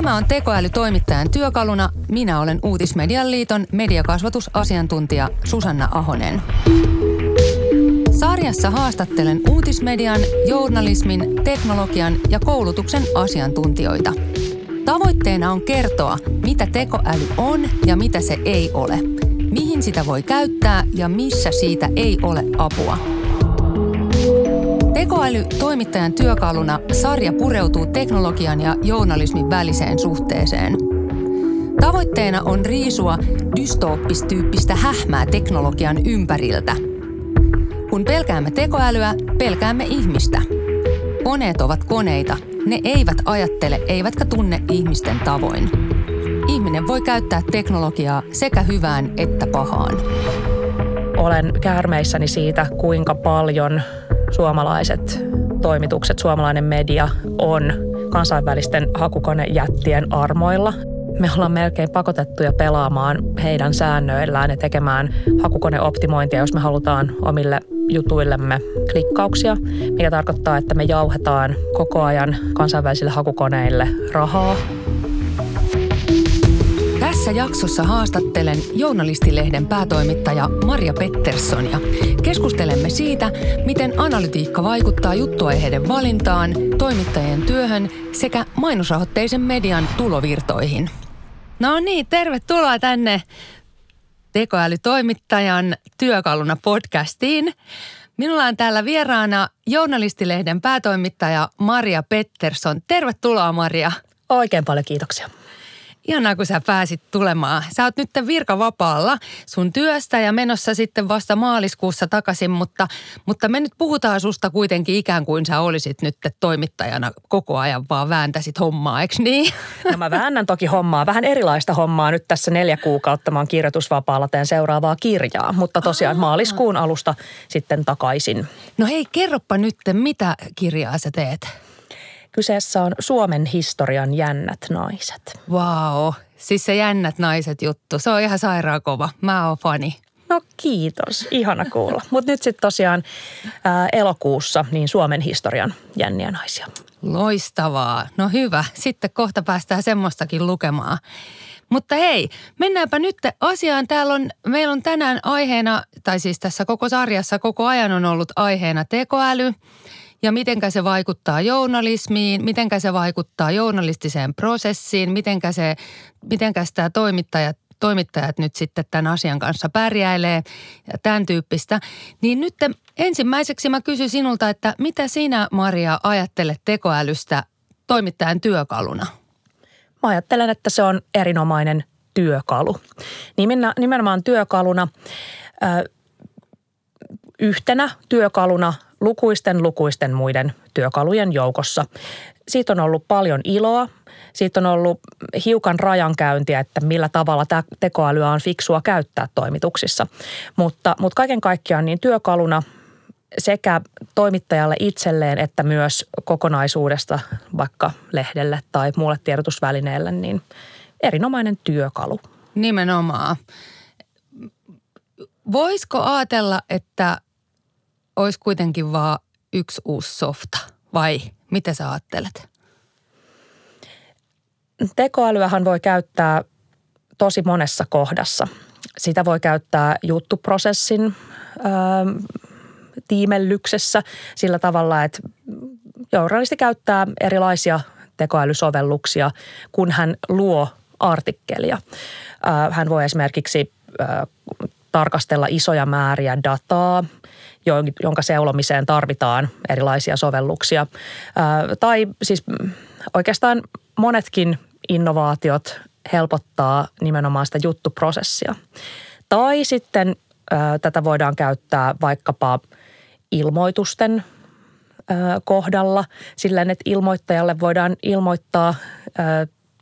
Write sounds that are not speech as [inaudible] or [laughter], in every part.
Tämä on tekoälytoimittajan työkaluna. Minä olen Uutismedian liiton mediakasvatusasiantuntija Susanna Ahonen. Sarjassa haastattelen uutismedian, journalismin, teknologian ja koulutuksen asiantuntijoita. Tavoitteena on kertoa, mitä tekoäly on ja mitä se ei ole, mihin sitä voi käyttää ja missä siitä ei ole apua. Tekoäly toimittajan työkaluna sarja pureutuu teknologian ja journalismin väliseen suhteeseen. Tavoitteena on riisua dystooppistyyppistä hähmää teknologian ympäriltä. Kun pelkäämme tekoälyä, pelkäämme ihmistä. Koneet ovat koneita. Ne eivät ajattele eivätkä tunne ihmisten tavoin. Ihminen voi käyttää teknologiaa sekä hyvään että pahaan. Olen käärmeissäni siitä, kuinka paljon suomalaiset toimitukset, suomalainen media on kansainvälisten hakukonejättien armoilla. Me ollaan melkein pakotettuja pelaamaan heidän säännöillään ja tekemään hakukoneoptimointia, jos me halutaan omille jutuillemme klikkauksia, mikä tarkoittaa, että me jauhetaan koko ajan kansainvälisille hakukoneille rahaa. Tässä jaksossa haastattelen Journalistilehden päätoimittaja Maria Petterssonia. Keskustelemme siitä, miten analytiikka vaikuttaa juttuaiheiden valintaan, toimittajien työhön sekä mainosrahoitteisen median tulovirtoihin. No niin, tervetuloa tänne tekoälytoimittajan työkaluna podcastiin. Minulla on täällä vieraana Journalistilehden päätoimittaja Maria Pettersson. Tervetuloa Maria. Oikein paljon kiitoksia. Ihanaa, kun sä pääsit tulemaan. Sä oot nyt virkavapaalla sun työstä ja menossa sitten vasta maaliskuussa takaisin, mutta, mutta me nyt puhutaan susta kuitenkin ikään kuin sä olisit nyt toimittajana koko ajan vaan vääntäsit hommaa, eikö niin? [laughs] No mä väännän toki hommaa, vähän erilaista hommaa nyt tässä neljä kuukautta. Mä oon kirjoitusvapaalla, teen seuraavaa kirjaa, mutta tosiaan Aha. maaliskuun alusta sitten takaisin. No hei, kerropa nyt, mitä kirjaa sä teet? Kyseessä on Suomen historian jännät naiset. Wow, siis se jännät naiset juttu, se on ihan sairaan kova. Mä oon fani. No kiitos, ihana kuulla. Mutta nyt sitten tosiaan ää, elokuussa niin Suomen historian jänniä naisia. Loistavaa. No hyvä, sitten kohta päästään semmoistakin lukemaan. Mutta hei, mennäänpä nyt asiaan. Täällä on, meillä on tänään aiheena, tai siis tässä koko sarjassa koko ajan on ollut aiheena tekoäly – ja mitenkä se vaikuttaa journalismiin, mitenkä se vaikuttaa journalistiseen prosessiin, mitenkä, se, mitenkä sitä toimittajat toimittajat nyt sitten tämän asian kanssa pärjäilee ja tämän tyyppistä. Niin nyt ensimmäiseksi mä kysyn sinulta, että mitä sinä Maria ajattelet tekoälystä toimittajan työkaluna? Mä ajattelen, että se on erinomainen työkalu. Nimenomaan työkaluna yhtenä työkaluna lukuisten lukuisten muiden työkalujen joukossa. Siitä on ollut paljon iloa. Siitä on ollut hiukan rajankäyntiä, että millä tavalla tämä tekoälyä on fiksua käyttää toimituksissa. Mutta, mutta kaiken kaikkiaan niin työkaluna sekä toimittajalle itselleen että myös kokonaisuudesta vaikka lehdelle tai muulle tiedotusvälineelle, niin erinomainen työkalu. Nimenomaan. Voisiko ajatella, että olisi kuitenkin vaan yksi uusi softa vai mitä sä ajattelet? Tekoälyähän voi käyttää tosi monessa kohdassa. Sitä voi käyttää juttuprosessin ää, ähm, tiimellyksessä sillä tavalla, että journalisti käyttää erilaisia tekoälysovelluksia, kun hän luo artikkelia. Äh, hän voi esimerkiksi äh, tarkastella isoja määriä dataa – jonka seulomiseen tarvitaan erilaisia sovelluksia. Tai siis oikeastaan monetkin innovaatiot helpottaa nimenomaan sitä juttuprosessia. Tai sitten tätä voidaan käyttää vaikkapa ilmoitusten kohdalla sillä että ilmoittajalle voidaan ilmoittaa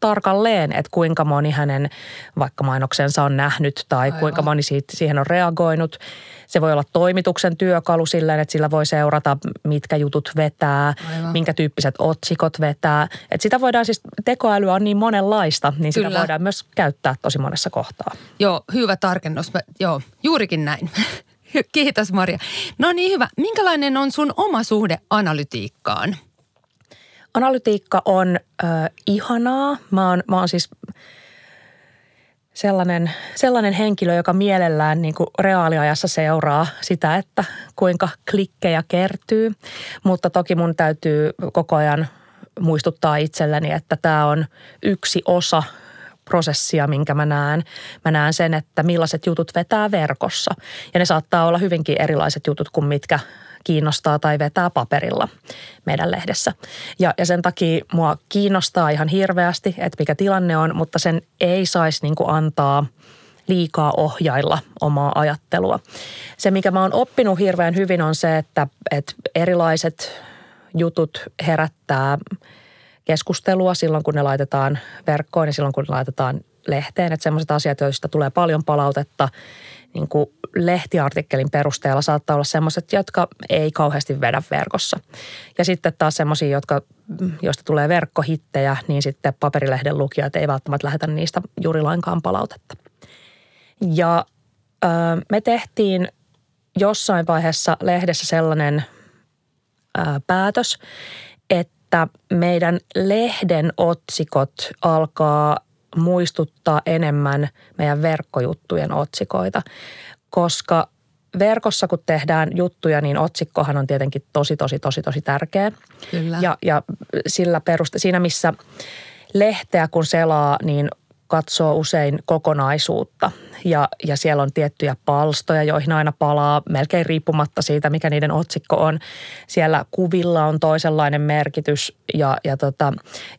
tarkalleen, että kuinka moni hänen vaikka mainoksensa on nähnyt tai Aivan. kuinka moni siitä, siihen on reagoinut. Se voi olla toimituksen työkalu silleen, että sillä voi seurata, mitkä jutut vetää, Aivan. minkä tyyppiset otsikot vetää. Että sitä voidaan siis, tekoälyä on niin monenlaista, niin Kyllä. sitä voidaan myös käyttää tosi monessa kohtaa. Joo, hyvä tarkennus. Mä, joo, juurikin näin. [laughs] Kiitos Maria. No niin hyvä. Minkälainen on sun oma suhde analytiikkaan? Analytiikka on ö, ihanaa. Mä oon, mä oon siis sellainen, sellainen henkilö, joka mielellään niin kuin reaaliajassa seuraa sitä, että kuinka klikkejä kertyy. Mutta toki mun täytyy koko ajan muistuttaa itselleni, että tämä on yksi osa prosessia, minkä mä näen. Mä näen sen, että millaiset jutut vetää verkossa. Ja ne saattaa olla hyvinkin erilaiset jutut kuin mitkä kiinnostaa tai vetää paperilla meidän lehdessä. Ja, ja sen takia mua kiinnostaa ihan hirveästi, että mikä tilanne on, mutta sen ei saisi niin antaa liikaa ohjailla omaa ajattelua. Se, mikä mä oon oppinut hirveän hyvin on se, että, että erilaiset jutut herättää keskustelua silloin, kun ne laitetaan verkkoon ja silloin, kun ne laitetaan lehteen. Että sellaiset asiat, joista tulee paljon palautetta, niin kuin lehtiartikkelin perusteella saattaa olla semmoiset, jotka ei kauheasti vedä verkossa. Ja sitten taas semmoisia, jotka, joista tulee verkkohittejä, niin sitten paperilehden lukijat ei välttämättä lähetä niistä juuri lainkaan palautetta. Ja ö, me tehtiin jossain vaiheessa lehdessä sellainen ö, päätös, että meidän lehden otsikot alkaa muistuttaa enemmän meidän verkkojuttujen otsikoita, koska verkossa kun tehdään juttuja, niin otsikkohan on tietenkin tosi, tosi, tosi, tosi tärkeä. Kyllä. Ja, ja sillä peruste, siinä missä lehteä kun selaa, niin katsoo usein kokonaisuutta ja, ja siellä on tiettyjä palstoja, joihin aina palaa melkein riippumatta siitä, mikä niiden otsikko on. Siellä kuvilla on toisenlainen merkitys ja, ja, tota,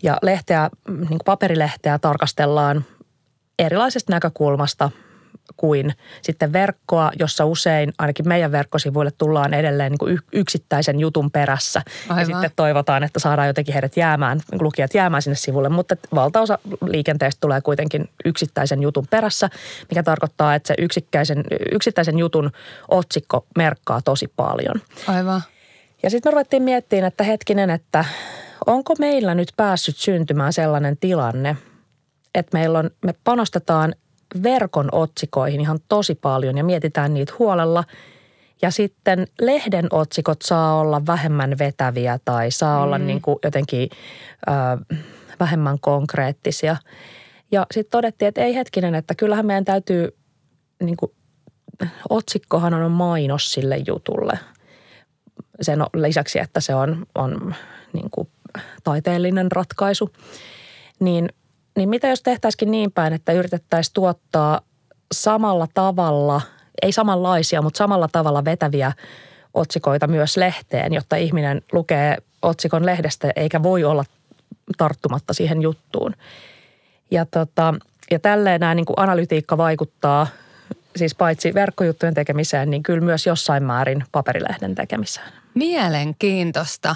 ja lehteä, niin paperilehteä tarkastellaan erilaisesta näkökulmasta – kuin sitten verkkoa, jossa usein ainakin meidän verkkosivuille tullaan edelleen niin kuin yksittäisen jutun perässä. Aivan. Ja sitten toivotaan, että saadaan jotenkin heidät jäämään, lukijat jäämään sinne sivulle, mutta valtaosa liikenteestä tulee kuitenkin yksittäisen jutun perässä, mikä tarkoittaa, että se yksittäisen, yksittäisen jutun otsikko merkkaa tosi paljon. Aivan. Ja sitten me ruvettiin miettimään, että hetkinen, että onko meillä nyt päässyt syntymään sellainen tilanne, että meillä on, me panostetaan verkon otsikoihin ihan tosi paljon ja mietitään niitä huolella. Ja sitten lehden otsikot saa olla vähemmän vetäviä tai saa mm. olla niin kuin jotenkin ö, vähemmän konkreettisia. Ja sitten todettiin, että ei hetkinen, että kyllähän meidän täytyy, niin kuin, otsikkohan on mainos sille jutulle. Sen lisäksi, että se on, on niin kuin taiteellinen ratkaisu. Niin niin mitä jos tehtäisikin niin päin, että yritettäisiin tuottaa samalla tavalla, ei samanlaisia, mutta samalla tavalla vetäviä otsikoita myös lehteen, jotta ihminen lukee otsikon lehdestä eikä voi olla tarttumatta siihen juttuun. Ja, tota, ja tälleen nämä niin kuin analytiikka vaikuttaa siis paitsi verkkojuttujen tekemiseen, niin kyllä myös jossain määrin paperilehden tekemiseen. Mielenkiintoista.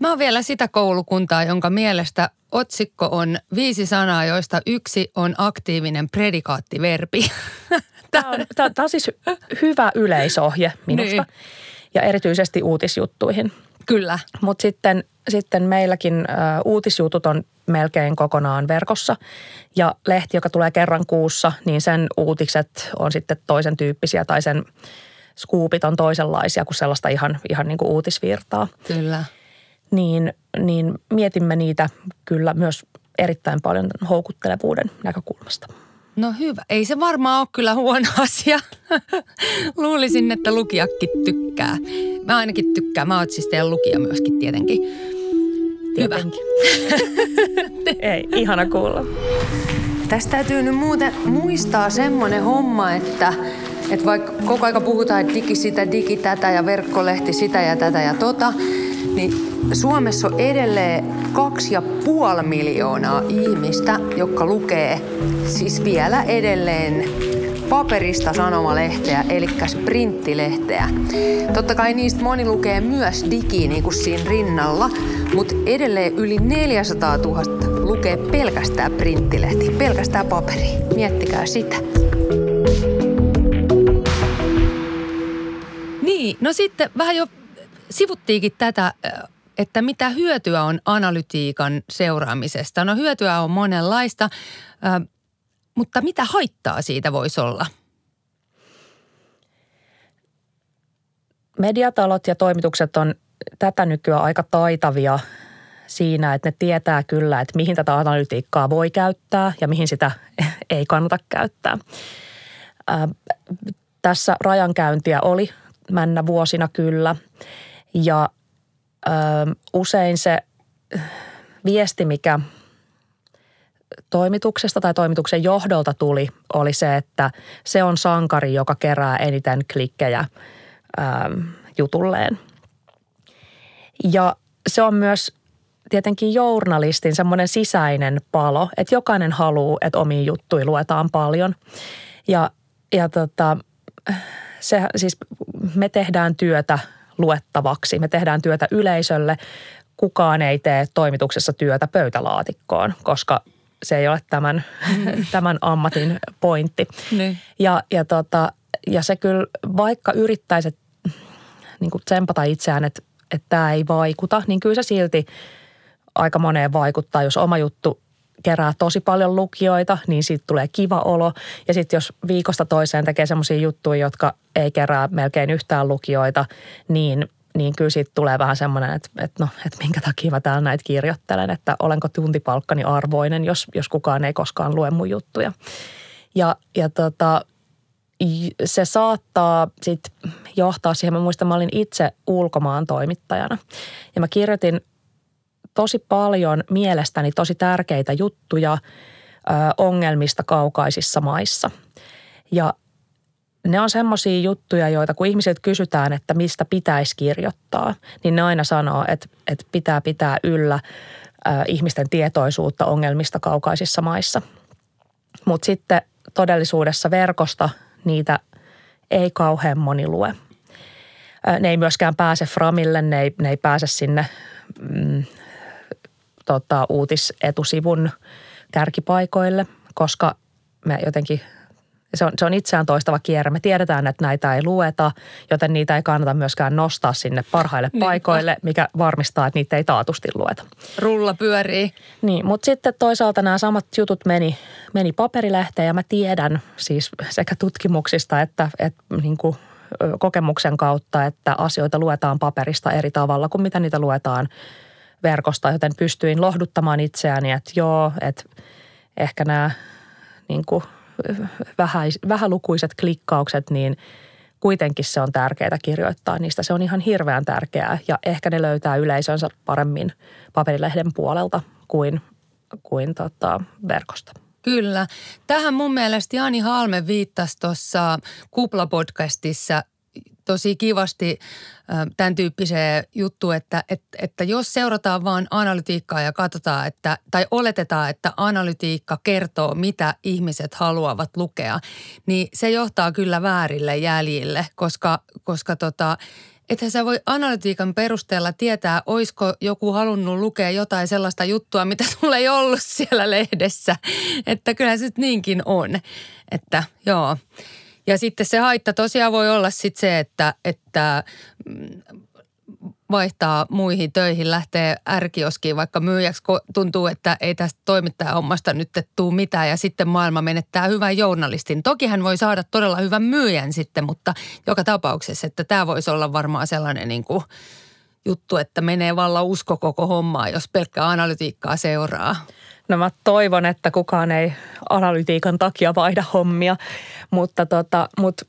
Mä oon vielä sitä koulukuntaa, jonka mielestä otsikko on viisi sanaa, joista yksi on aktiivinen predikaattiverbi. [laughs] Tämä on, tämä on siis hyvä yleisohje minusta niin. ja erityisesti uutisjuttuihin. Kyllä. Mutta sitten, sitten meilläkin ä, uutisjutut on melkein kokonaan verkossa ja lehti, joka tulee kerran kuussa, niin sen uutiset on sitten toisen tyyppisiä tai sen skuupit on toisenlaisia kuin sellaista ihan, ihan niin kuin uutisvirtaa. Kyllä niin, niin mietimme niitä kyllä myös erittäin paljon houkuttelevuuden näkökulmasta. No hyvä. Ei se varmaan ole kyllä huono asia. [laughs] Luulisin, että lukijakin tykkää. Mä ainakin tykkään. Mä oon siis teidän lukija myöskin tietenkin. Tietenkin. Hyvä. [laughs] Ei, ihana kuulla. Tästä täytyy nyt muuten muistaa semmoinen homma, että, että vaikka koko aika puhutaan, että digi sitä, digi tätä ja verkkolehti sitä ja tätä ja tota, niin Suomessa on edelleen kaksi ja puoli miljoonaa ihmistä, jotka lukee siis vielä edelleen paperista sanomalehteä, eli printtilehteä. Totta kai niistä moni lukee myös digi niin kuin siinä rinnalla, mutta edelleen yli 400 000 lukee pelkästään printtilehti, pelkästään paperi. Miettikää sitä. Niin, no sitten vähän jo sivuttiinkin tätä, että mitä hyötyä on analytiikan seuraamisesta. No hyötyä on monenlaista, mutta mitä haittaa siitä voisi olla? Mediatalot ja toimitukset on tätä nykyään aika taitavia siinä, että ne tietää kyllä, että mihin tätä analytiikkaa voi käyttää ja mihin sitä [laughs] ei kannata käyttää. Ää, tässä rajankäyntiä oli männä vuosina kyllä ja ää, usein se viesti, mikä toimituksesta tai toimituksen johdolta tuli, oli se, että se on sankari, joka kerää eniten klikkejä ää, jutulleen. Ja se on myös tietenkin journalistin semmoinen sisäinen palo, että jokainen haluaa, että omiin juttuihin luetaan paljon. Ja, ja tota, se, siis me tehdään työtä luettavaksi, me tehdään työtä yleisölle. Kukaan ei tee toimituksessa työtä pöytälaatikkoon, koska se ei ole tämän, [laughs] tämän ammatin pointti. Niin. Ja, ja, tota, ja se kyllä, vaikka yrittäisi niin tsempata itseään, että, että tämä ei vaikuta, niin kyllä se silti – aika moneen vaikuttaa. Jos oma juttu kerää tosi paljon lukijoita, niin siitä tulee kiva olo. Ja sitten jos viikosta toiseen tekee semmoisia juttuja, jotka ei kerää melkein yhtään lukijoita, niin, niin kyllä siitä tulee vähän semmoinen, että, että no, että minkä takia mä täällä näitä kirjoittelen, että olenko tuntipalkkani arvoinen, jos, jos kukaan ei koskaan lue mun juttuja. Ja, ja tota, se saattaa sitten johtaa siihen, mä muistan, mä olin itse ulkomaan toimittajana. Ja mä kirjoitin tosi paljon mielestäni tosi tärkeitä juttuja ongelmista kaukaisissa maissa. Ja ne on semmoisia juttuja, joita kun ihmiset kysytään, että mistä pitäisi kirjoittaa, niin ne aina sanoo, että, että pitää pitää yllä ihmisten tietoisuutta ongelmista kaukaisissa maissa. Mutta sitten todellisuudessa verkosta niitä ei kauhean moni lue. Ne ei myöskään pääse Framille, ne ei, ne ei pääse sinne mm, tota, uutisetusivun kärkipaikoille, koska me jotenkin se on, se on itseään toistava kierre. Me tiedetään, että näitä ei lueta, joten niitä ei kannata myöskään nostaa sinne parhaille paikoille, mikä varmistaa, että niitä ei taatusti lueta. Rulla pyörii. Niin, mutta sitten toisaalta nämä samat jutut meni, meni paperilehteen ja mä tiedän siis sekä tutkimuksista että, että niin kuin kokemuksen kautta, että asioita luetaan paperista eri tavalla kuin mitä niitä luetaan verkosta, joten pystyin lohduttamaan itseäni, että joo, että ehkä nämä niin kuin vähäis, vähälukuiset klikkaukset, niin kuitenkin se on tärkeää kirjoittaa niistä. Se on ihan hirveän tärkeää ja ehkä ne löytää yleisönsä paremmin paperilehden puolelta kuin, kuin tota verkosta. Kyllä. Tähän mun mielestä Jani Halme viittasi tuossa Kupla-podcastissa tosi kivasti tämän tyyppiseen juttu, että, että, että jos seurataan vain analytiikkaa ja katsotaan, että, tai oletetaan, että analytiikka kertoo, mitä ihmiset haluavat lukea, niin se johtaa kyllä väärille jäljille, koska, koska tota, että sä voi analytiikan perusteella tietää, oisko joku halunnut lukea jotain sellaista juttua, mitä [laughs] sulla ei ollut siellä lehdessä. Että kyllä se niinkin on. Että joo. Ja sitten se haitta tosiaan voi olla sitten se, että, että mm, vaihtaa muihin töihin, lähtee ärkioskiin vaikka myyjäksi, kun tuntuu, että ei tästä toimittajahommasta nyt tuu mitään ja sitten maailma menettää hyvän journalistin. Toki hän voi saada todella hyvän myyjän sitten, mutta joka tapauksessa, että tämä voisi olla varmaan sellainen niin kuin juttu, että menee valla usko koko hommaa, jos pelkkää analytiikkaa seuraa. No mä toivon, että kukaan ei analytiikan takia vaihda hommia, mutta, tota, mutta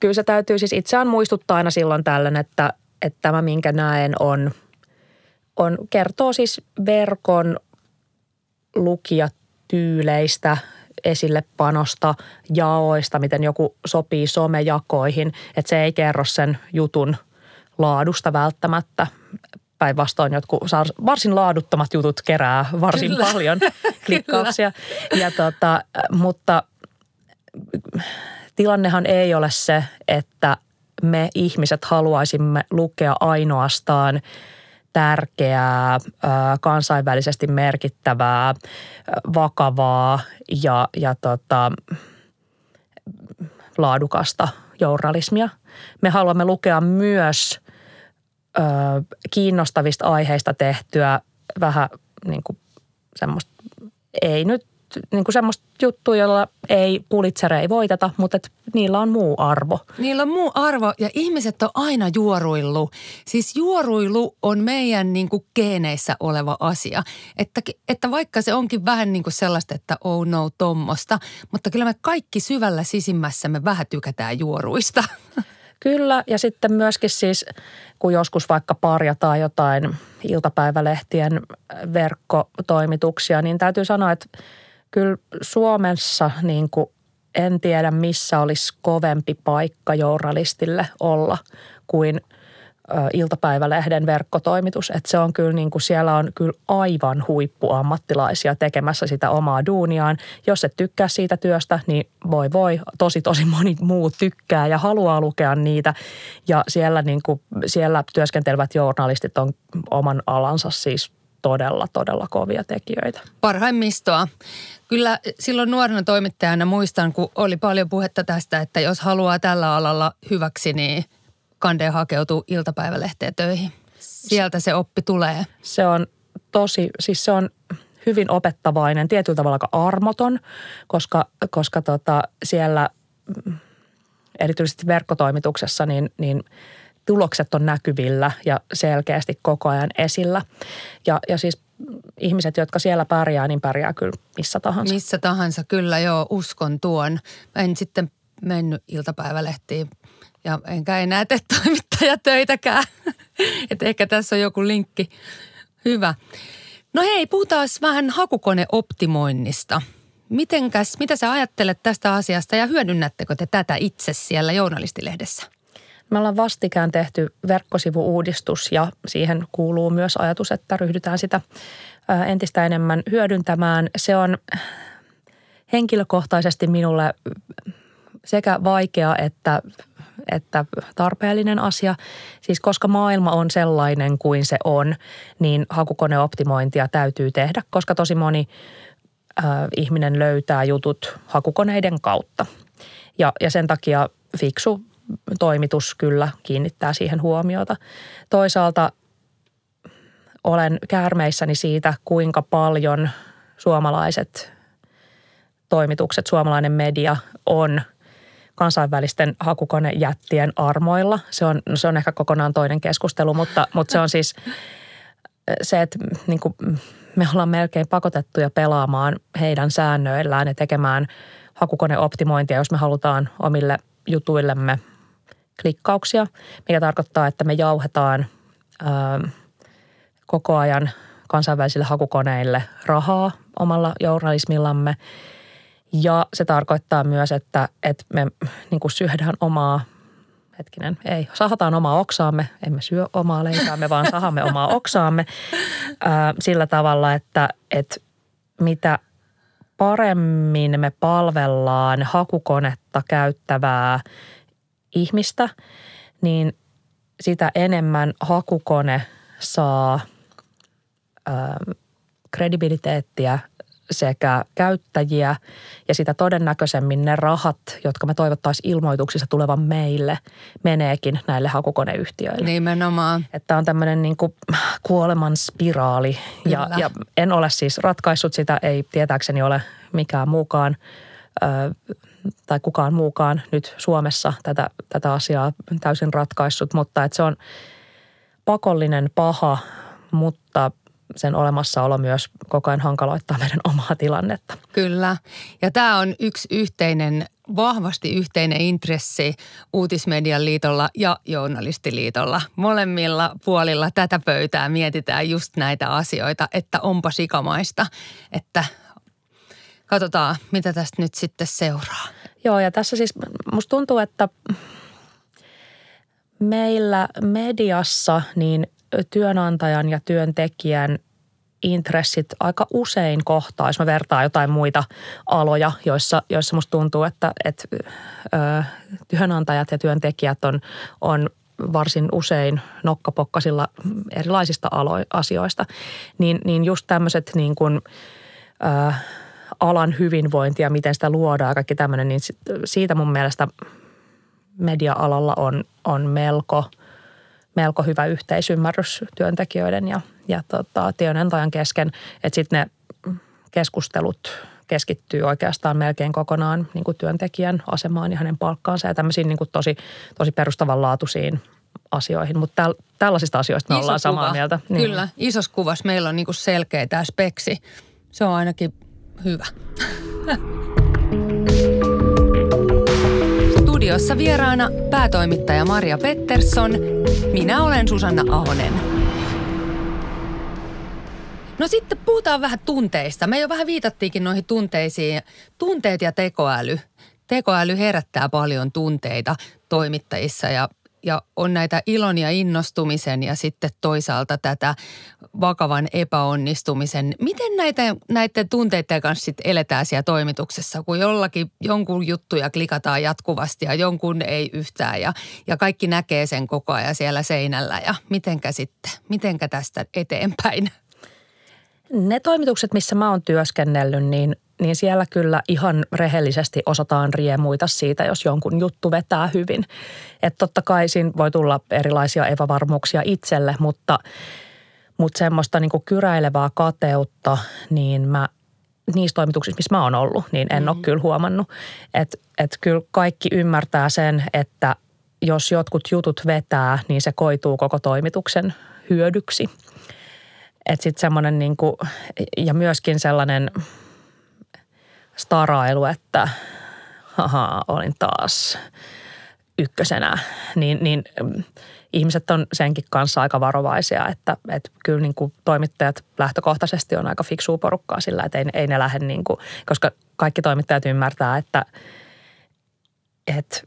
kyllä se täytyy siis itseään muistuttaa aina silloin tällöin, että, että tämä minkä näen on, on kertoo siis verkon lukijatyyleistä, esille panosta, jaoista, miten joku sopii somejakoihin, että se ei kerro sen jutun laadusta välttämättä päinvastoin jotkut varsin laaduttomat jutut kerää varsin Kyllä. paljon [laughs] klikkauksia. ja tota, mutta tilannehan ei ole se, että me ihmiset haluaisimme lukea ainoastaan tärkeää, kansainvälisesti merkittävää, vakavaa ja, ja tota, laadukasta journalismia. Me haluamme lukea myös ö, kiinnostavista aiheista tehtyä vähän niin kuin semmoista, ei nyt niin kuin semmoista juttua, jolla ei pulitsere ei voiteta, mutta et niillä on muu arvo. Niillä on muu arvo ja ihmiset on aina juoruillu. Siis juoruilu on meidän niin kuin geeneissä oleva asia. Että, että vaikka se onkin vähän niin kuin sellaista, että oh no, tommosta, mutta kyllä me kaikki syvällä sisimmässämme vähän tykätään juoruista. [laughs] Kyllä, ja sitten myöskin siis, kun joskus vaikka parjataan jotain iltapäivälehtien verkkotoimituksia, niin täytyy sanoa, että kyllä Suomessa niin kuin en tiedä missä olisi kovempi paikka journalistille olla kuin – iltapäivälehden verkkotoimitus. Että se on kyllä niin kuin siellä on kyllä aivan huippuammattilaisia tekemässä sitä omaa duuniaan. Jos et tykkää siitä työstä, niin voi voi, tosi tosi moni muu tykkää ja haluaa lukea niitä. Ja siellä, niin kuin, siellä työskentelevät journalistit on oman alansa siis todella, todella kovia tekijöitä. Parhaimmistoa. Kyllä silloin nuorena toimittajana muistan, kun oli paljon puhetta tästä, että jos haluaa tällä alalla hyväksi, niin – Kande hakeutuu iltapäivälehteen töihin. Sieltä se oppi tulee. Se on tosi, siis se on hyvin opettavainen, tietyllä tavalla aika armoton, koska, koska tota, siellä erityisesti verkkotoimituksessa niin, niin tulokset on näkyvillä ja selkeästi koko ajan esillä. Ja, ja siis ihmiset, jotka siellä pärjää, niin pärjää kyllä missä tahansa. Missä tahansa, kyllä joo, uskon tuon. Mä en sitten mennyt iltapäivälehtiin ja enkä enää tee toimittajatöitäkään. [laughs] Että ehkä tässä on joku linkki. Hyvä. No hei, puhutaan vähän hakukoneoptimoinnista. Mitenkäs, mitä sä ajattelet tästä asiasta ja hyödynnättekö te tätä itse siellä journalistilehdessä? Me ollaan vastikään tehty verkkosivuuudistus ja siihen kuuluu myös ajatus, että ryhdytään sitä entistä enemmän hyödyntämään. Se on henkilökohtaisesti minulle sekä vaikea että että tarpeellinen asia. Siis koska maailma on sellainen kuin se on, niin hakukoneoptimointia täytyy tehdä, koska tosi moni äh, ihminen löytää jutut hakukoneiden kautta. Ja, ja sen takia fiksu toimitus kyllä kiinnittää siihen huomiota. Toisaalta olen käärmeissäni siitä, kuinka paljon suomalaiset toimitukset, suomalainen media on – kansainvälisten hakukonejättien armoilla. Se on, no se on ehkä kokonaan toinen keskustelu, mutta, mutta se on siis se, että niin kuin me ollaan melkein pakotettuja pelaamaan heidän säännöillään ja tekemään hakukoneoptimointia, jos me halutaan omille jutuillemme klikkauksia, mikä tarkoittaa, että me jauhetaan ää, koko ajan kansainvälisille hakukoneille rahaa omalla journalismillamme – ja se tarkoittaa myös, että, että me niin kuin syödään omaa, hetkinen, ei, sahataan omaa oksaamme, emme syö omaa leipäämme, vaan sahamme omaa oksaamme. Ää, sillä tavalla, että, että mitä paremmin me palvellaan hakukonetta käyttävää ihmistä, niin sitä enemmän hakukone saa ää, kredibiliteettiä sekä käyttäjiä ja sitä todennäköisemmin ne rahat, jotka me toivottaisiin ilmoituksissa tulevan meille, meneekin näille hakukoneyhtiöille. Nimenomaan. Että on tämmöinen niin kuin kuoleman spiraali ja, ja en ole siis ratkaissut sitä, ei tietääkseni ole mikään muukaan ö, tai kukaan muukaan nyt Suomessa tätä, tätä asiaa täysin ratkaissut, mutta että se on pakollinen paha, mutta sen olemassaolo myös koko ajan hankaloittaa meidän [laughs] omaa tilannetta. Kyllä. Ja tämä on yksi yhteinen, vahvasti yhteinen intressi Uutismedian liitolla ja Journalistiliitolla. Molemmilla puolilla tätä pöytää mietitään just näitä asioita, että onpa sikamaista, että katsotaan, mitä tästä nyt sitten seuraa. Joo, ja tässä siis musta tuntuu, että meillä mediassa niin työnantajan ja työntekijän intressit aika usein kohtaa, jos mä vertaan jotain muita aloja, joissa, joissa musta tuntuu, että, että ö, työnantajat ja työntekijät on, on varsin usein nokkapokkasilla erilaisista alo- asioista, niin, niin just tämmöiset niin kuin, ö, alan hyvinvointia, miten sitä luodaan ja kaikki tämmöinen, niin siitä mun mielestä media-alalla on, on melko – melko hyvä yhteisymmärrys työntekijöiden ja, ja tota, työnantajan kesken, että sitten ne keskustelut keskittyy oikeastaan melkein kokonaan niin kuin työntekijän asemaan ja hänen palkkaansa ja tämmöisiin niin kuin tosi, tosi perustavanlaatuisiin asioihin. Mutta täl, tällaisista asioista me Iso ollaan kuva. samaa mieltä. Niin. Kyllä, isossa kuvassa meillä on niin kuin selkeä tämä speksi. Se on ainakin hyvä. [laughs] Studiossa vieraana päätoimittaja Maria Pettersson. Minä olen Susanna Ahonen. No sitten puhutaan vähän tunteista. Me jo vähän viitattiinkin noihin tunteisiin. Tunteet ja tekoäly. Tekoäly herättää paljon tunteita toimittajissa ja ja on näitä ilon ja innostumisen ja sitten toisaalta tätä vakavan epäonnistumisen. Miten näitä, näiden tunteiden kanssa sitten eletään siellä toimituksessa, kun jollakin jonkun juttuja klikataan jatkuvasti ja jonkun ei yhtään ja, ja kaikki näkee sen koko ajan siellä seinällä ja mitenkä sitten, mitenkä tästä eteenpäin? Ne toimitukset, missä mä oon työskennellyt, niin niin siellä kyllä ihan rehellisesti osataan riemuita siitä, jos jonkun juttu vetää hyvin. Että totta kai siinä voi tulla erilaisia epävarmuuksia itselle, mutta, mutta semmoista niin kuin kyräilevää kateutta, niin mä niissä toimituksissa, missä mä oon ollut, niin en mm. ole kyllä huomannut. Että et kyllä kaikki ymmärtää sen, että jos jotkut jutut vetää, niin se koituu koko toimituksen hyödyksi. Että sitten semmoinen niin kuin, ja myöskin sellainen – starailu, että haha, olin taas ykkösenä, niin, niin mm, ihmiset on senkin kanssa aika varovaisia, että, että kyllä niin kuin toimittajat lähtökohtaisesti on aika fiksua porukkaa sillä, että ei, ei ne lähde niin kuin, koska kaikki toimittajat ymmärtää, että, että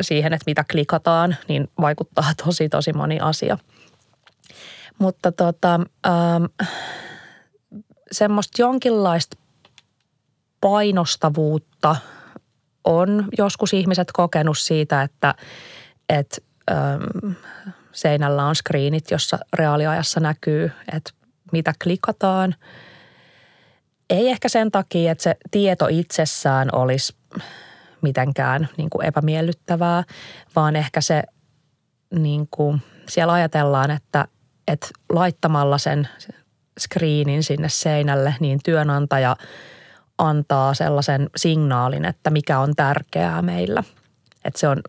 siihen, että mitä klikataan, niin vaikuttaa tosi, tosi moni asia. Mutta tota, ähm, semmoista jonkinlaista painostavuutta on joskus ihmiset kokenut siitä, että, että ähm, seinällä on screenit, jossa reaaliajassa näkyy, että mitä klikataan. Ei ehkä sen takia, että se tieto itsessään olisi mitenkään niin kuin epämiellyttävää, vaan ehkä se niin kuin, siellä ajatellaan, että, että laittamalla sen screenin sinne seinälle, niin työnantaja – antaa sellaisen signaalin, että mikä on tärkeää meillä. Että se on,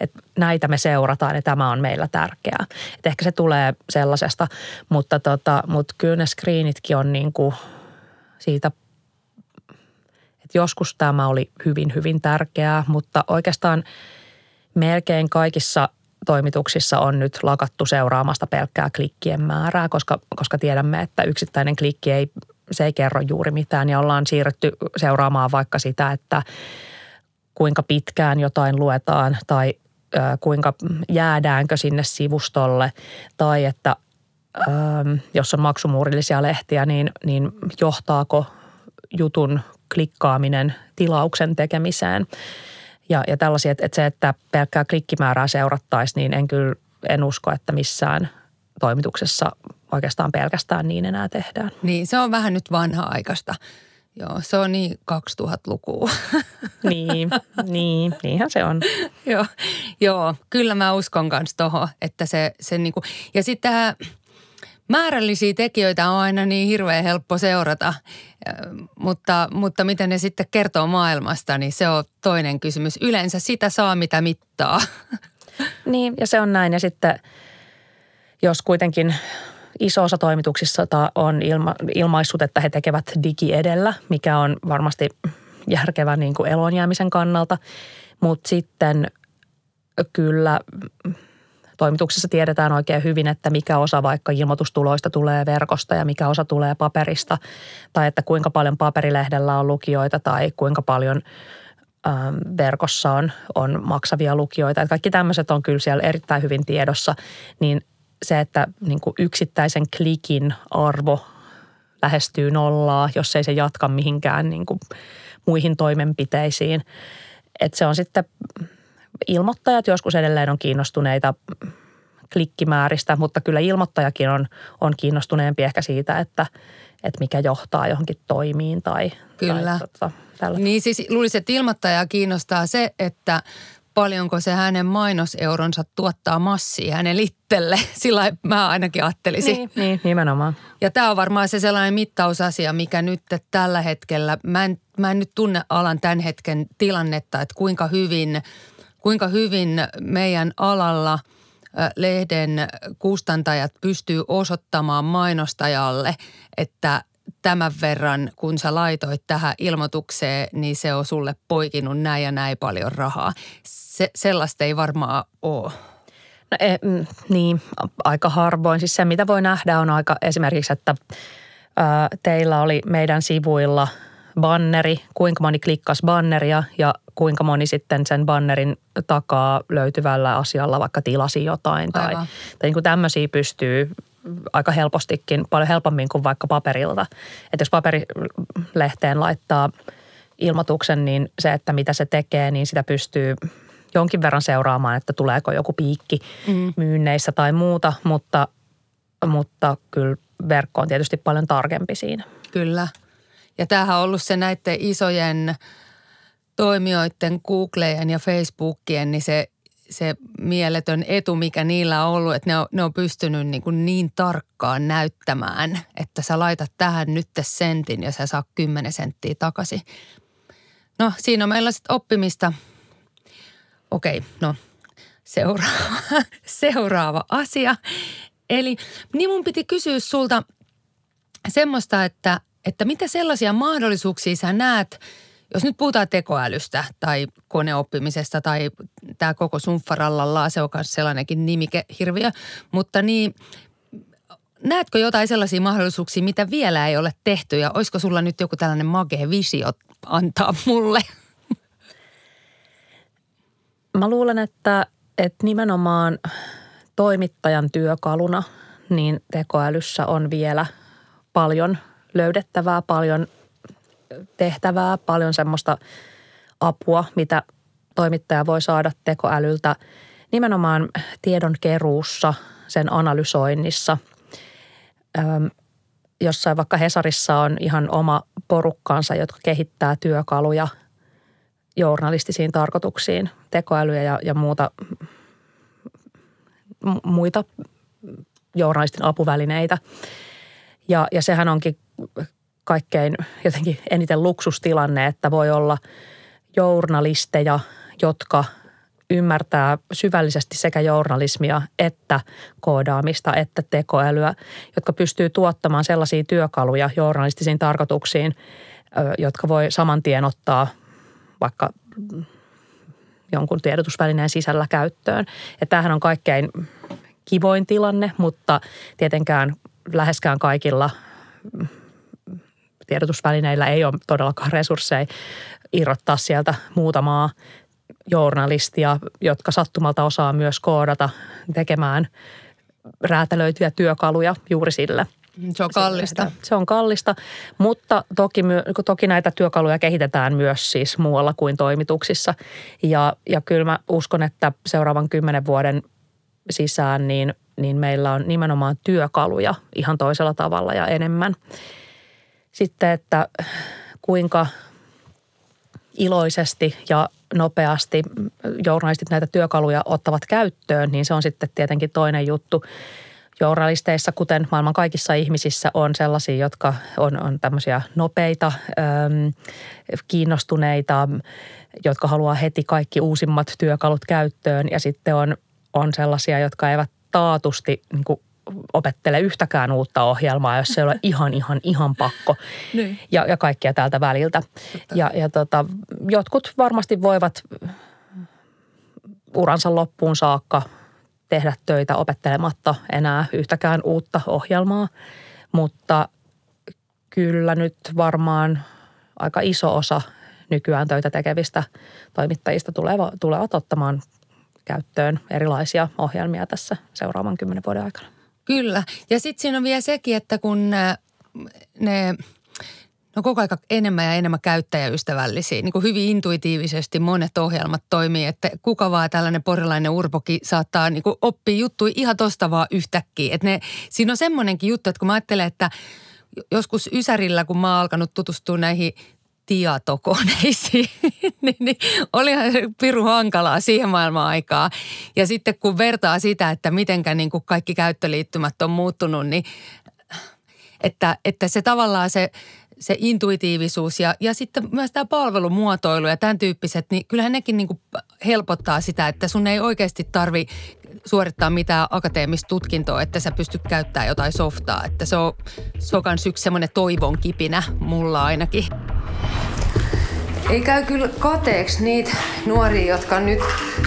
että näitä me seurataan ja tämä on meillä tärkeää. Että ehkä se tulee sellaisesta, mutta, tota, mutta kyllä ne screenitkin on niin kuin siitä, että joskus tämä oli hyvin, hyvin tärkeää, mutta oikeastaan melkein kaikissa toimituksissa on nyt lakattu seuraamasta pelkkää klikkien määrää, koska, koska tiedämme, että yksittäinen klikki ei se ei kerro juuri mitään ja ollaan siirretty seuraamaan vaikka sitä, että kuinka pitkään jotain luetaan tai ö, kuinka jäädäänkö sinne sivustolle tai että ö, jos on maksumuurillisia lehtiä, niin, niin johtaako jutun klikkaaminen tilauksen tekemiseen. Ja, ja tällaisia, että, että se, että pelkkää klikkimäärää seurattaisiin, niin en kyllä en usko, että missään toimituksessa oikeastaan pelkästään niin enää tehdään. Niin, se on vähän nyt vanha-aikaista. Joo, se on niin 2000-lukua. [laughs] niin, niin, niinhän se on. [laughs] joo, joo, kyllä mä uskon kanssa tohon, että se, se niinku, ja sitten määrällisiä tekijöitä on aina niin hirveän helppo seurata, mutta, mutta miten ne sitten kertoo maailmasta, niin se on toinen kysymys. Yleensä sitä saa mitä mittaa. [laughs] niin, ja se on näin. Ja sitten jos kuitenkin iso osa toimituksissa on ilma, ilmaissut, että he tekevät digi edellä, mikä on varmasti järkevä niin kuin elonjäämisen kannalta. Mutta sitten kyllä toimituksessa tiedetään oikein hyvin, että mikä osa vaikka ilmoitustuloista tulee verkosta ja mikä osa tulee paperista. Tai että kuinka paljon paperilehdellä on lukijoita tai kuinka paljon verkossa on, on maksavia lukijoita. Kaikki tämmöiset on kyllä siellä erittäin hyvin tiedossa, niin se, että niin kuin yksittäisen klikin arvo lähestyy nollaa, jos ei se jatka mihinkään niin kuin muihin toimenpiteisiin. Että se on sitten, ilmoittajat joskus edelleen on kiinnostuneita klikkimääristä, mutta kyllä ilmoittajakin on, on kiinnostuneempi ehkä siitä, että, että mikä johtaa johonkin toimiin tai, Kyllä. Tai, tota, tällä. Niin siis luulisin, että ilmoittajaa kiinnostaa se, että paljonko se hänen mainoseuronsa tuottaa massia hänen itselle. [laughs] Sillä mä ainakin ajattelisin. Niin, niin, nimenomaan. Ja tämä on varmaan se sellainen mittausasia, mikä nyt tällä hetkellä, mä en, mä en nyt tunne alan tämän hetken tilannetta, että kuinka hyvin, kuinka hyvin meidän alalla lehden kustantajat pystyy osoittamaan mainostajalle, että tämän verran, kun sä laitoit tähän ilmoitukseen, niin se on sulle poikinut näin ja näin paljon rahaa. Se, sellaista ei varmaan ole. No, e, mm, niin, aika harvoin. Siis se, mitä voi nähdä, on aika esimerkiksi, että ää, teillä oli meidän sivuilla banneri, kuinka moni klikkasi banneria ja kuinka moni sitten sen bannerin takaa löytyvällä asialla vaikka tilasi jotain. Tai, tai niin kuin tämmöisiä pystyy aika helpostikin, paljon helpommin kuin vaikka paperilta. Että jos paperilehteen laittaa ilmoituksen, niin se, että mitä se tekee, niin sitä pystyy jonkin verran seuraamaan, että tuleeko joku piikki mm. myynneissä tai muuta, mutta, mutta kyllä verkko on tietysti paljon tarkempi siinä. Kyllä. Ja tämähän on ollut se näiden isojen toimijoiden, Googleen ja Facebookien, niin se se mieletön etu, mikä niillä on ollut, että ne on, ne on pystynyt niin, kuin niin tarkkaan näyttämään, että sä laitat tähän nyt sentin ja sä saa 10 senttiä takaisin. No siinä on meillä sitten oppimista. Okei, no seuraava, [laughs] seuraava asia. Eli niin mun piti kysyä sulta semmoista, että, että mitä sellaisia mahdollisuuksia sä näet – jos nyt puhutaan tekoälystä tai koneoppimisesta tai tämä koko sumfarallalla, se on myös sellainenkin nimikehirviö, mutta niin näetkö jotain sellaisia mahdollisuuksia, mitä vielä ei ole tehty ja olisiko sulla nyt joku tällainen magee visio antaa mulle? [laughs] Mä luulen, että, että nimenomaan toimittajan työkaluna niin tekoälyssä on vielä paljon löydettävää, paljon tehtävää, paljon semmoista apua, mitä toimittaja voi saada tekoälyltä nimenomaan tiedon keruussa, sen analysoinnissa. Öm, jossain vaikka Hesarissa on ihan oma porukkaansa, jotka kehittää työkaluja journalistisiin tarkoituksiin, tekoälyjä ja, ja muuta, muita journalistin apuvälineitä. Ja, ja sehän onkin kaikkein jotenkin eniten luksustilanne, että voi olla journalisteja, jotka ymmärtää syvällisesti sekä journalismia että koodaamista että tekoälyä, jotka pystyy tuottamaan sellaisia työkaluja journalistisiin tarkoituksiin, jotka voi saman tien ottaa vaikka jonkun tiedotusvälineen sisällä käyttöön. Ja tämähän on kaikkein kivoin tilanne, mutta tietenkään läheskään kaikilla tiedotusvälineillä ei ole todellakaan resursseja irrottaa sieltä muutamaa journalistia, jotka sattumalta osaa myös koodata tekemään räätälöityjä työkaluja juuri sille. Se on kallista. Se on kallista, mutta toki, toki näitä työkaluja kehitetään myös siis muualla kuin toimituksissa. Ja, ja kyllä mä uskon, että seuraavan kymmenen vuoden sisään niin, niin meillä on nimenomaan työkaluja ihan toisella tavalla ja enemmän. Sitten, että kuinka iloisesti ja nopeasti journalistit näitä työkaluja ottavat käyttöön, niin se on sitten tietenkin toinen juttu. Journalisteissa, kuten maailman kaikissa ihmisissä, on sellaisia, jotka on, on tämmöisiä nopeita, äm, kiinnostuneita, jotka haluaa heti kaikki uusimmat työkalut käyttöön. Ja sitten on, on sellaisia, jotka eivät taatusti niin opettele yhtäkään uutta ohjelmaa, jos se ei ole [laughs] ihan, ihan, ihan pakko. Niin. Ja, ja kaikkia täältä väliltä. Ja, ja tota, jotkut varmasti voivat uransa loppuun saakka tehdä töitä opettelematta enää yhtäkään uutta ohjelmaa. Mutta kyllä nyt varmaan aika iso osa nykyään töitä tekevistä toimittajista tulevat, tulevat ottamaan käyttöön erilaisia ohjelmia tässä seuraavan kymmenen vuoden aikana. Kyllä. Ja sitten siinä on vielä sekin, että kun ne no koko ajan enemmän ja enemmän käyttäjäystävällisiä. Niin kuin hyvin intuitiivisesti monet ohjelmat toimii, että kuka vaan tällainen porilainen urpoki saattaa niin kuin oppia juttuja ihan tosta vaan yhtäkkiä. Että ne, siinä on semmoinenkin juttu, että kun mä ajattelen, että joskus Ysärillä, kun mä oon alkanut tutustua näihin tietokoneisiin, [laughs] niin, niin olihan se piru hankalaa siihen maailman aikaa. Ja sitten kun vertaa sitä, että mitenkä niin kuin kaikki käyttöliittymät on muuttunut, niin että, että se tavallaan se, se intuitiivisuus ja, ja sitten myös tämä palvelumuotoilu ja tämän tyyppiset, niin kyllähän nekin niin kuin helpottaa sitä, että sun ei oikeasti tarvi suorittaa mitään akateemista tutkintoa, että sä pystyt käyttämään jotain softaa. Että se on, se on myös yksi semmoinen toivon kipinä mulla ainakin. Ei käy kyllä kateeksi niitä nuoria, jotka nyt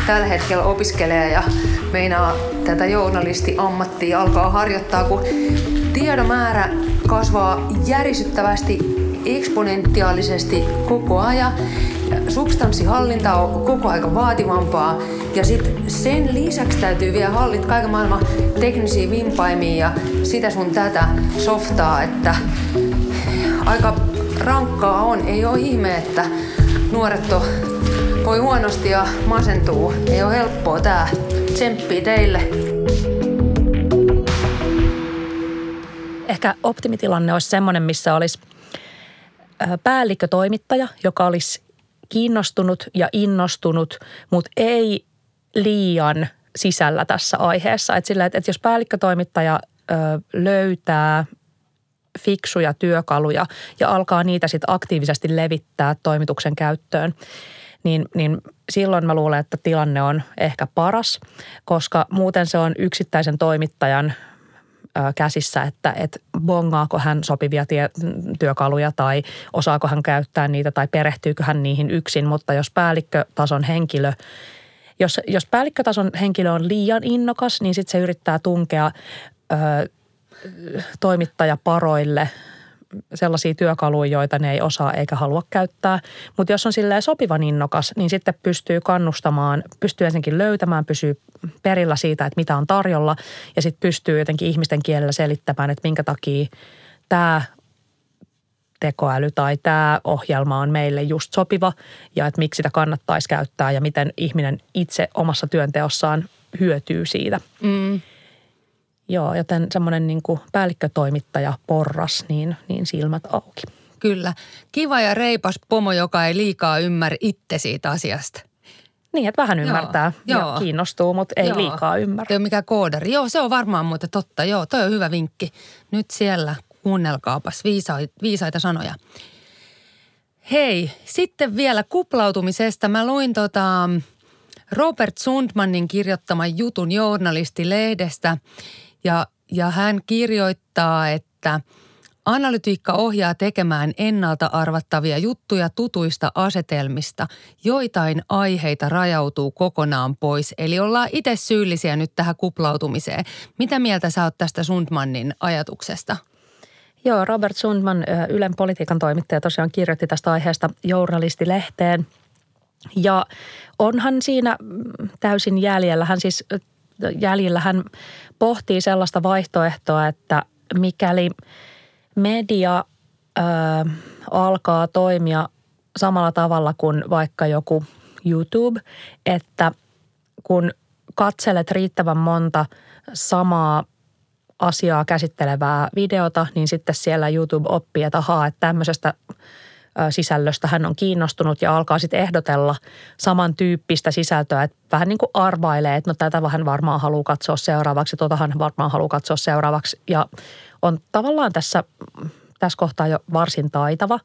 tällä hetkellä opiskelee ja meinaa tätä journalistiammattia alkaa harjoittaa, kun tiedomäärä kasvaa järisyttävästi eksponentiaalisesti koko ajan. Substanssihallinta on koko aika vaativampaa ja sitten sen lisäksi täytyy vielä hallita kaiken maailman teknisiä vimpaimia ja sitä sun tätä softaa, että aika rankkaa on. Ei ole ihme, että nuoret on, voi huonosti ja masentuu. Ei ole helppoa tää. Tsemppii teille. Ehkä optimitilanne olisi semmoinen, missä olisi päällikkötoimittaja, joka olisi kiinnostunut ja innostunut, mutta ei liian sisällä tässä aiheessa. Että sillä, että jos päällikkötoimittaja löytää fiksuja työkaluja ja alkaa niitä sitten aktiivisesti levittää toimituksen käyttöön, niin, niin silloin mä luulen, että tilanne on ehkä paras, koska muuten se on yksittäisen toimittajan käsissä, että, että bongaako hän sopivia tie, työkaluja tai osaako hän käyttää niitä tai perehtyykö hän niihin yksin. Mutta jos päällikkötason henkilö, jos, jos päällikkötason henkilö on liian innokas, niin sitten se yrittää tunkea ö, toimittajaparoille sellaisia työkaluja, joita ne ei osaa eikä halua käyttää. Mutta jos on silleen sopivan innokas, niin sitten pystyy kannustamaan, pystyy ensinnäkin löytämään, pysyy perillä siitä, että mitä on tarjolla ja sitten pystyy jotenkin ihmisten kielellä selittämään, että minkä takia tämä tekoäly tai tämä ohjelma on meille just sopiva ja että miksi sitä kannattaisi käyttää ja miten ihminen itse omassa työnteossaan hyötyy siitä. Mm. Joo, joten semmoinen niin kuin päällikkötoimittaja porras, niin, niin silmät auki. Kyllä. Kiva ja reipas pomo, joka ei liikaa ymmärrä itse siitä asiasta. Niin, että vähän ymmärtää joo, ja joo. kiinnostuu, mutta ei joo. liikaa ymmärrä. Ei ole mikään koodari. Joo, se on varmaan muuten totta. Joo, toi on hyvä vinkki. Nyt siellä kuunnelkaapas viisaita, viisaita sanoja. Hei, sitten vielä kuplautumisesta. Mä luin tota Robert Sundmanin kirjoittaman jutun journalistilehdestä ja, ja hän kirjoittaa, että analytiikka ohjaa tekemään ennalta arvattavia juttuja tutuista asetelmista. Joitain aiheita rajautuu kokonaan pois, eli ollaan itse syyllisiä nyt tähän kuplautumiseen. Mitä mieltä sä oot tästä Sundmanin ajatuksesta? Joo, Robert Sundman, Ylen politiikan toimittaja, tosiaan kirjoitti tästä aiheesta journalistilehteen. Ja onhan siinä mm, täysin jäljellä. Hän siis jäljellä hän pohtii sellaista vaihtoehtoa, että mikäli media ö, alkaa toimia samalla tavalla kuin vaikka joku YouTube, että kun katselet riittävän monta samaa asiaa käsittelevää videota, niin sitten siellä YouTube oppii, että ahaa, että tämmöisestä sisällöstä. Hän on kiinnostunut ja alkaa sitten ehdotella samantyyppistä sisältöä, että vähän niin kuin arvailee, että no tätä vähän varmaan haluaa katsoa seuraavaksi ja tota hän varmaan haluaa katsoa seuraavaksi. Ja on tavallaan tässä, tässä kohtaa jo varsin taitava,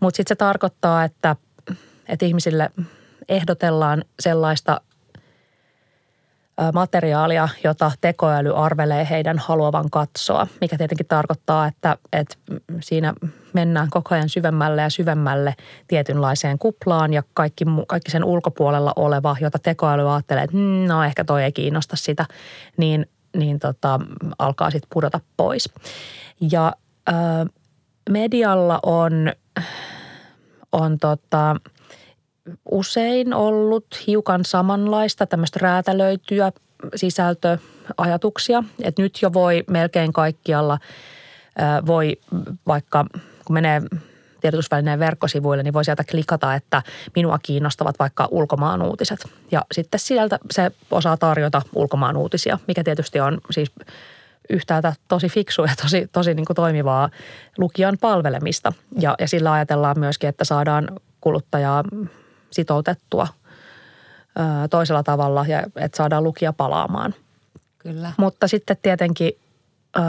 mutta sitten se tarkoittaa, että, että ihmisille ehdotellaan sellaista materiaalia, jota tekoäly arvelee heidän haluavan katsoa, mikä tietenkin tarkoittaa, että, että siinä mennään koko ajan syvemmälle ja syvemmälle tietynlaiseen kuplaan ja kaikki, kaikki sen ulkopuolella oleva, jota tekoäly ajattelee, että hmm, no ehkä toi ei kiinnosta sitä, niin, niin tota, alkaa sitten pudota pois. Ja ö, medialla on, on tota, usein ollut hiukan samanlaista tämmöistä räätälöityä sisältöajatuksia. Että nyt jo voi melkein kaikkialla voi vaikka kun menee tiedotusvälineen verkkosivuille, niin voi sieltä klikata, että minua kiinnostavat vaikka ulkomaan uutiset. Ja sitten sieltä se osaa tarjota ulkomaan uutisia, mikä tietysti on siis yhtäältä tosi fiksu ja tosi, tosi niin kuin toimivaa lukijan palvelemista. Ja, ja sillä ajatellaan myöskin, että saadaan kuluttajaa sitoutettua ö, toisella tavalla ja että saadaan lukija palaamaan. Kyllä. Mutta sitten tietenkin, ö,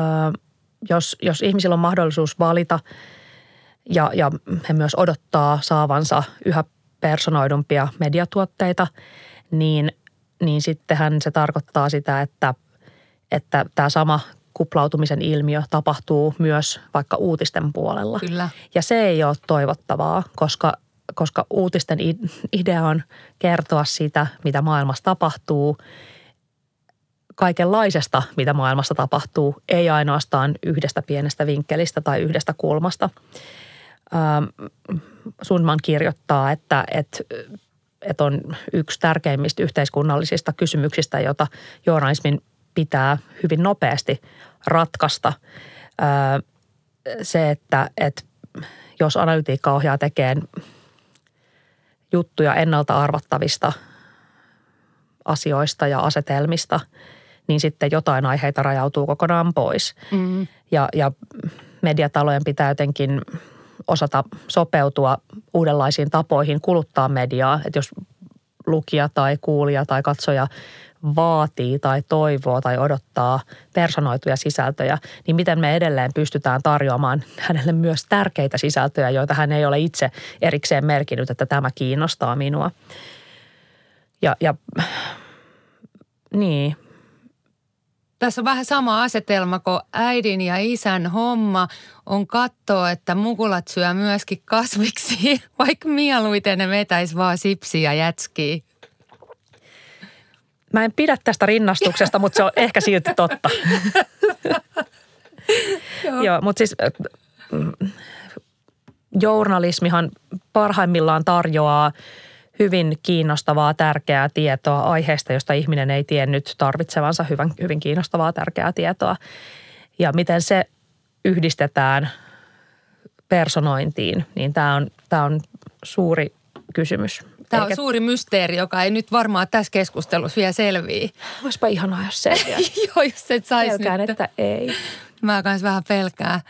jos, jos ihmisillä on mahdollisuus valita ja, ja he myös odottaa saavansa yhä personoidumpia mediatuotteita, niin, niin sittenhän se tarkoittaa sitä, että, että tämä sama kuplautumisen ilmiö tapahtuu myös vaikka uutisten puolella. Kyllä. Ja se ei ole toivottavaa, koska, koska uutisten idea on kertoa sitä, mitä maailmassa tapahtuu, kaikenlaisesta, mitä maailmassa tapahtuu, ei ainoastaan yhdestä pienestä vinkkelistä tai yhdestä kulmasta. Ähm, Sundman kirjoittaa, että, että, että on yksi tärkeimmistä yhteiskunnallisista kysymyksistä, jota journalismin pitää hyvin nopeasti ratkaista. Äh, se, että, että jos analytiikka ohjaa tekemään juttuja ennalta arvattavista asioista ja asetelmista, niin sitten jotain aiheita rajautuu kokonaan pois. Mm. Ja, ja mediatalojen pitää jotenkin osata sopeutua uudenlaisiin tapoihin kuluttaa mediaa. Että jos lukija tai kuulija tai katsoja vaatii tai toivoo tai odottaa personoituja sisältöjä, niin miten me edelleen pystytään tarjoamaan hänelle myös tärkeitä sisältöjä, joita hän ei ole itse erikseen merkinnyt, että tämä kiinnostaa minua. Ja, ja niin, tässä on vähän sama asetelma kuin äidin ja isän homma on katsoa, että mukulat syö myöskin kasviksi, [laughs] vaikka mieluiten ne vetäisi vaan sipsiä ja jätskiä. Mä en pidä tästä rinnastuksesta, mutta se on ehkä silti totta. [laughs] Joo. Joo, mutta siis mm, journalismihan parhaimmillaan tarjoaa – hyvin kiinnostavaa, tärkeää tietoa aiheesta, josta ihminen ei tiennyt tarvitsevansa hyvin, hyvin kiinnostavaa, tärkeää tietoa. Ja miten se yhdistetään personointiin, niin tämä on, tämä on suuri kysymys. Tämä on Eikä... suuri mysteeri, joka ei nyt varmaan tässä keskustelussa vielä selviä. Olisipa ihanaa, jos selviää. [laughs] Joo, jos et saisi Pelkään, nyt. että ei. Mä kans vähän pelkää.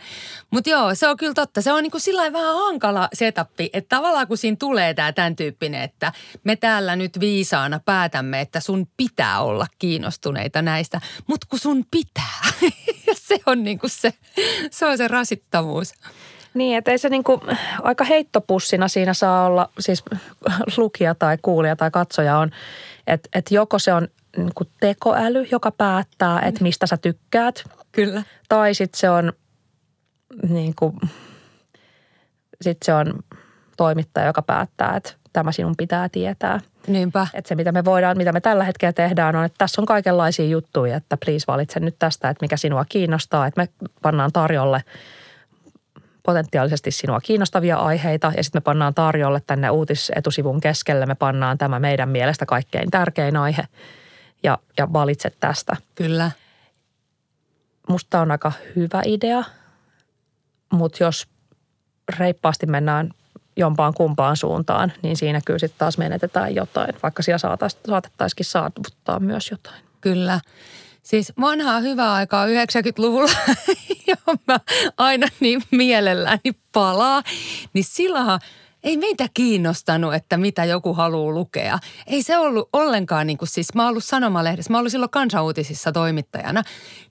Mutta joo, se on kyllä totta. Se on niinku sillä vähän hankala setappi, että tavallaan kun siinä tulee tämä tämän tyyppinen, että me täällä nyt viisaana päätämme, että sun pitää olla kiinnostuneita näistä, mutta kun sun pitää. [laughs] se on niinku se, se on se rasittavuus. Niin, että ei se niinku, aika heittopussina siinä saa olla, siis lukija tai kuulija tai katsoja on, että et joko se on niinku tekoäly, joka päättää, että mistä sä tykkäät. Kyllä. Tai sitten se on niin kuin, sit se on toimittaja, joka päättää, että tämä sinun pitää tietää. Niinpä. Että se, mitä me voidaan, mitä me tällä hetkellä tehdään, on, että tässä on kaikenlaisia juttuja, että please valitse nyt tästä, että mikä sinua kiinnostaa, että me pannaan tarjolle potentiaalisesti sinua kiinnostavia aiheita ja sitten me pannaan tarjolle tänne uutisetusivun keskelle, me pannaan tämä meidän mielestä kaikkein tärkein aihe ja, ja valitse tästä. Kyllä musta on aika hyvä idea, mutta jos reippaasti mennään jompaan kumpaan suuntaan, niin siinä kyllä sitten taas menetetään jotain, vaikka siellä saatettaisikin saavuttaa myös jotain. Kyllä. Siis vanhaa hyvää aikaa 90-luvulla, [laughs] johon mä aina niin mielelläni palaa, niin silloinhan – ei meitä kiinnostanut, että mitä joku haluaa lukea. Ei se ollut ollenkaan niin kuin siis, mä oon ollut sanomalehdessä, mä oon ollut silloin kansanuutisissa toimittajana,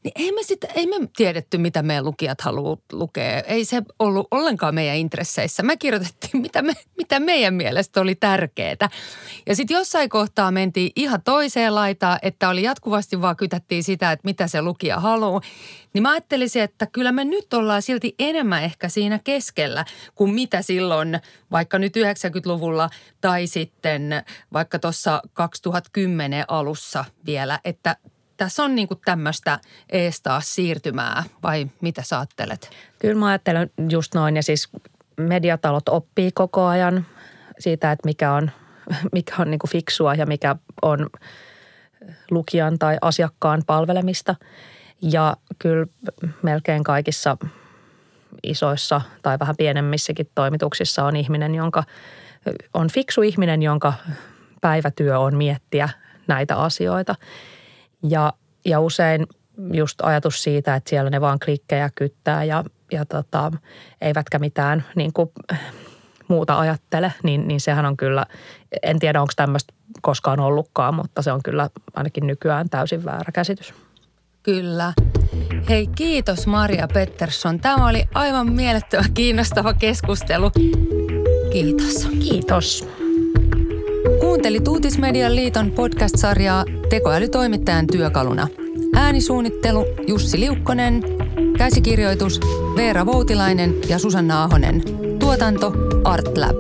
niin ei me, sit, ei me tiedetty, mitä meidän lukijat haluaa lukea. Ei se ollut ollenkaan meidän intresseissä. Me kirjoitettiin, mitä, me, mitä meidän mielestä oli tärkeää. Ja sitten jossain kohtaa mentiin ihan toiseen laitaan, että oli jatkuvasti vaan kytättiin sitä, että mitä se lukija haluaa. Niin mä ajattelisin, että kyllä me nyt ollaan silti enemmän ehkä siinä keskellä kuin mitä silloin vaikka nyt 90-luvulla tai sitten vaikka tuossa 2010 alussa vielä, että tässä on niin tämmöistä eestaa siirtymää vai mitä sä ajattelet? Kyllä mä ajattelen just noin ja siis mediatalot oppii koko ajan siitä, että mikä on, [laughs] mikä on niin fiksua ja mikä on lukijan tai asiakkaan palvelemista – ja kyllä melkein kaikissa isoissa tai vähän pienemmissäkin toimituksissa on ihminen, jonka on fiksu ihminen, jonka päivätyö on miettiä näitä asioita. Ja, ja usein just ajatus siitä, että siellä ne vaan klikkejä kyttää ja, ja tota, eivätkä mitään niin kuin, muuta ajattele, niin, niin sehän on kyllä, en tiedä onko tämmöistä koskaan ollutkaan, mutta se on kyllä ainakin nykyään täysin väärä käsitys. Kyllä. Hei, kiitos Maria Pettersson. Tämä oli aivan mielettömän kiinnostava keskustelu. Kiitos. Kiitos. Kuuntelit Uutismedian liiton podcast-sarjaa tekoälytoimittajan työkaluna. Äänisuunnittelu Jussi Liukkonen, käsikirjoitus Veera Voutilainen ja Susanna Ahonen. Tuotanto Artlab.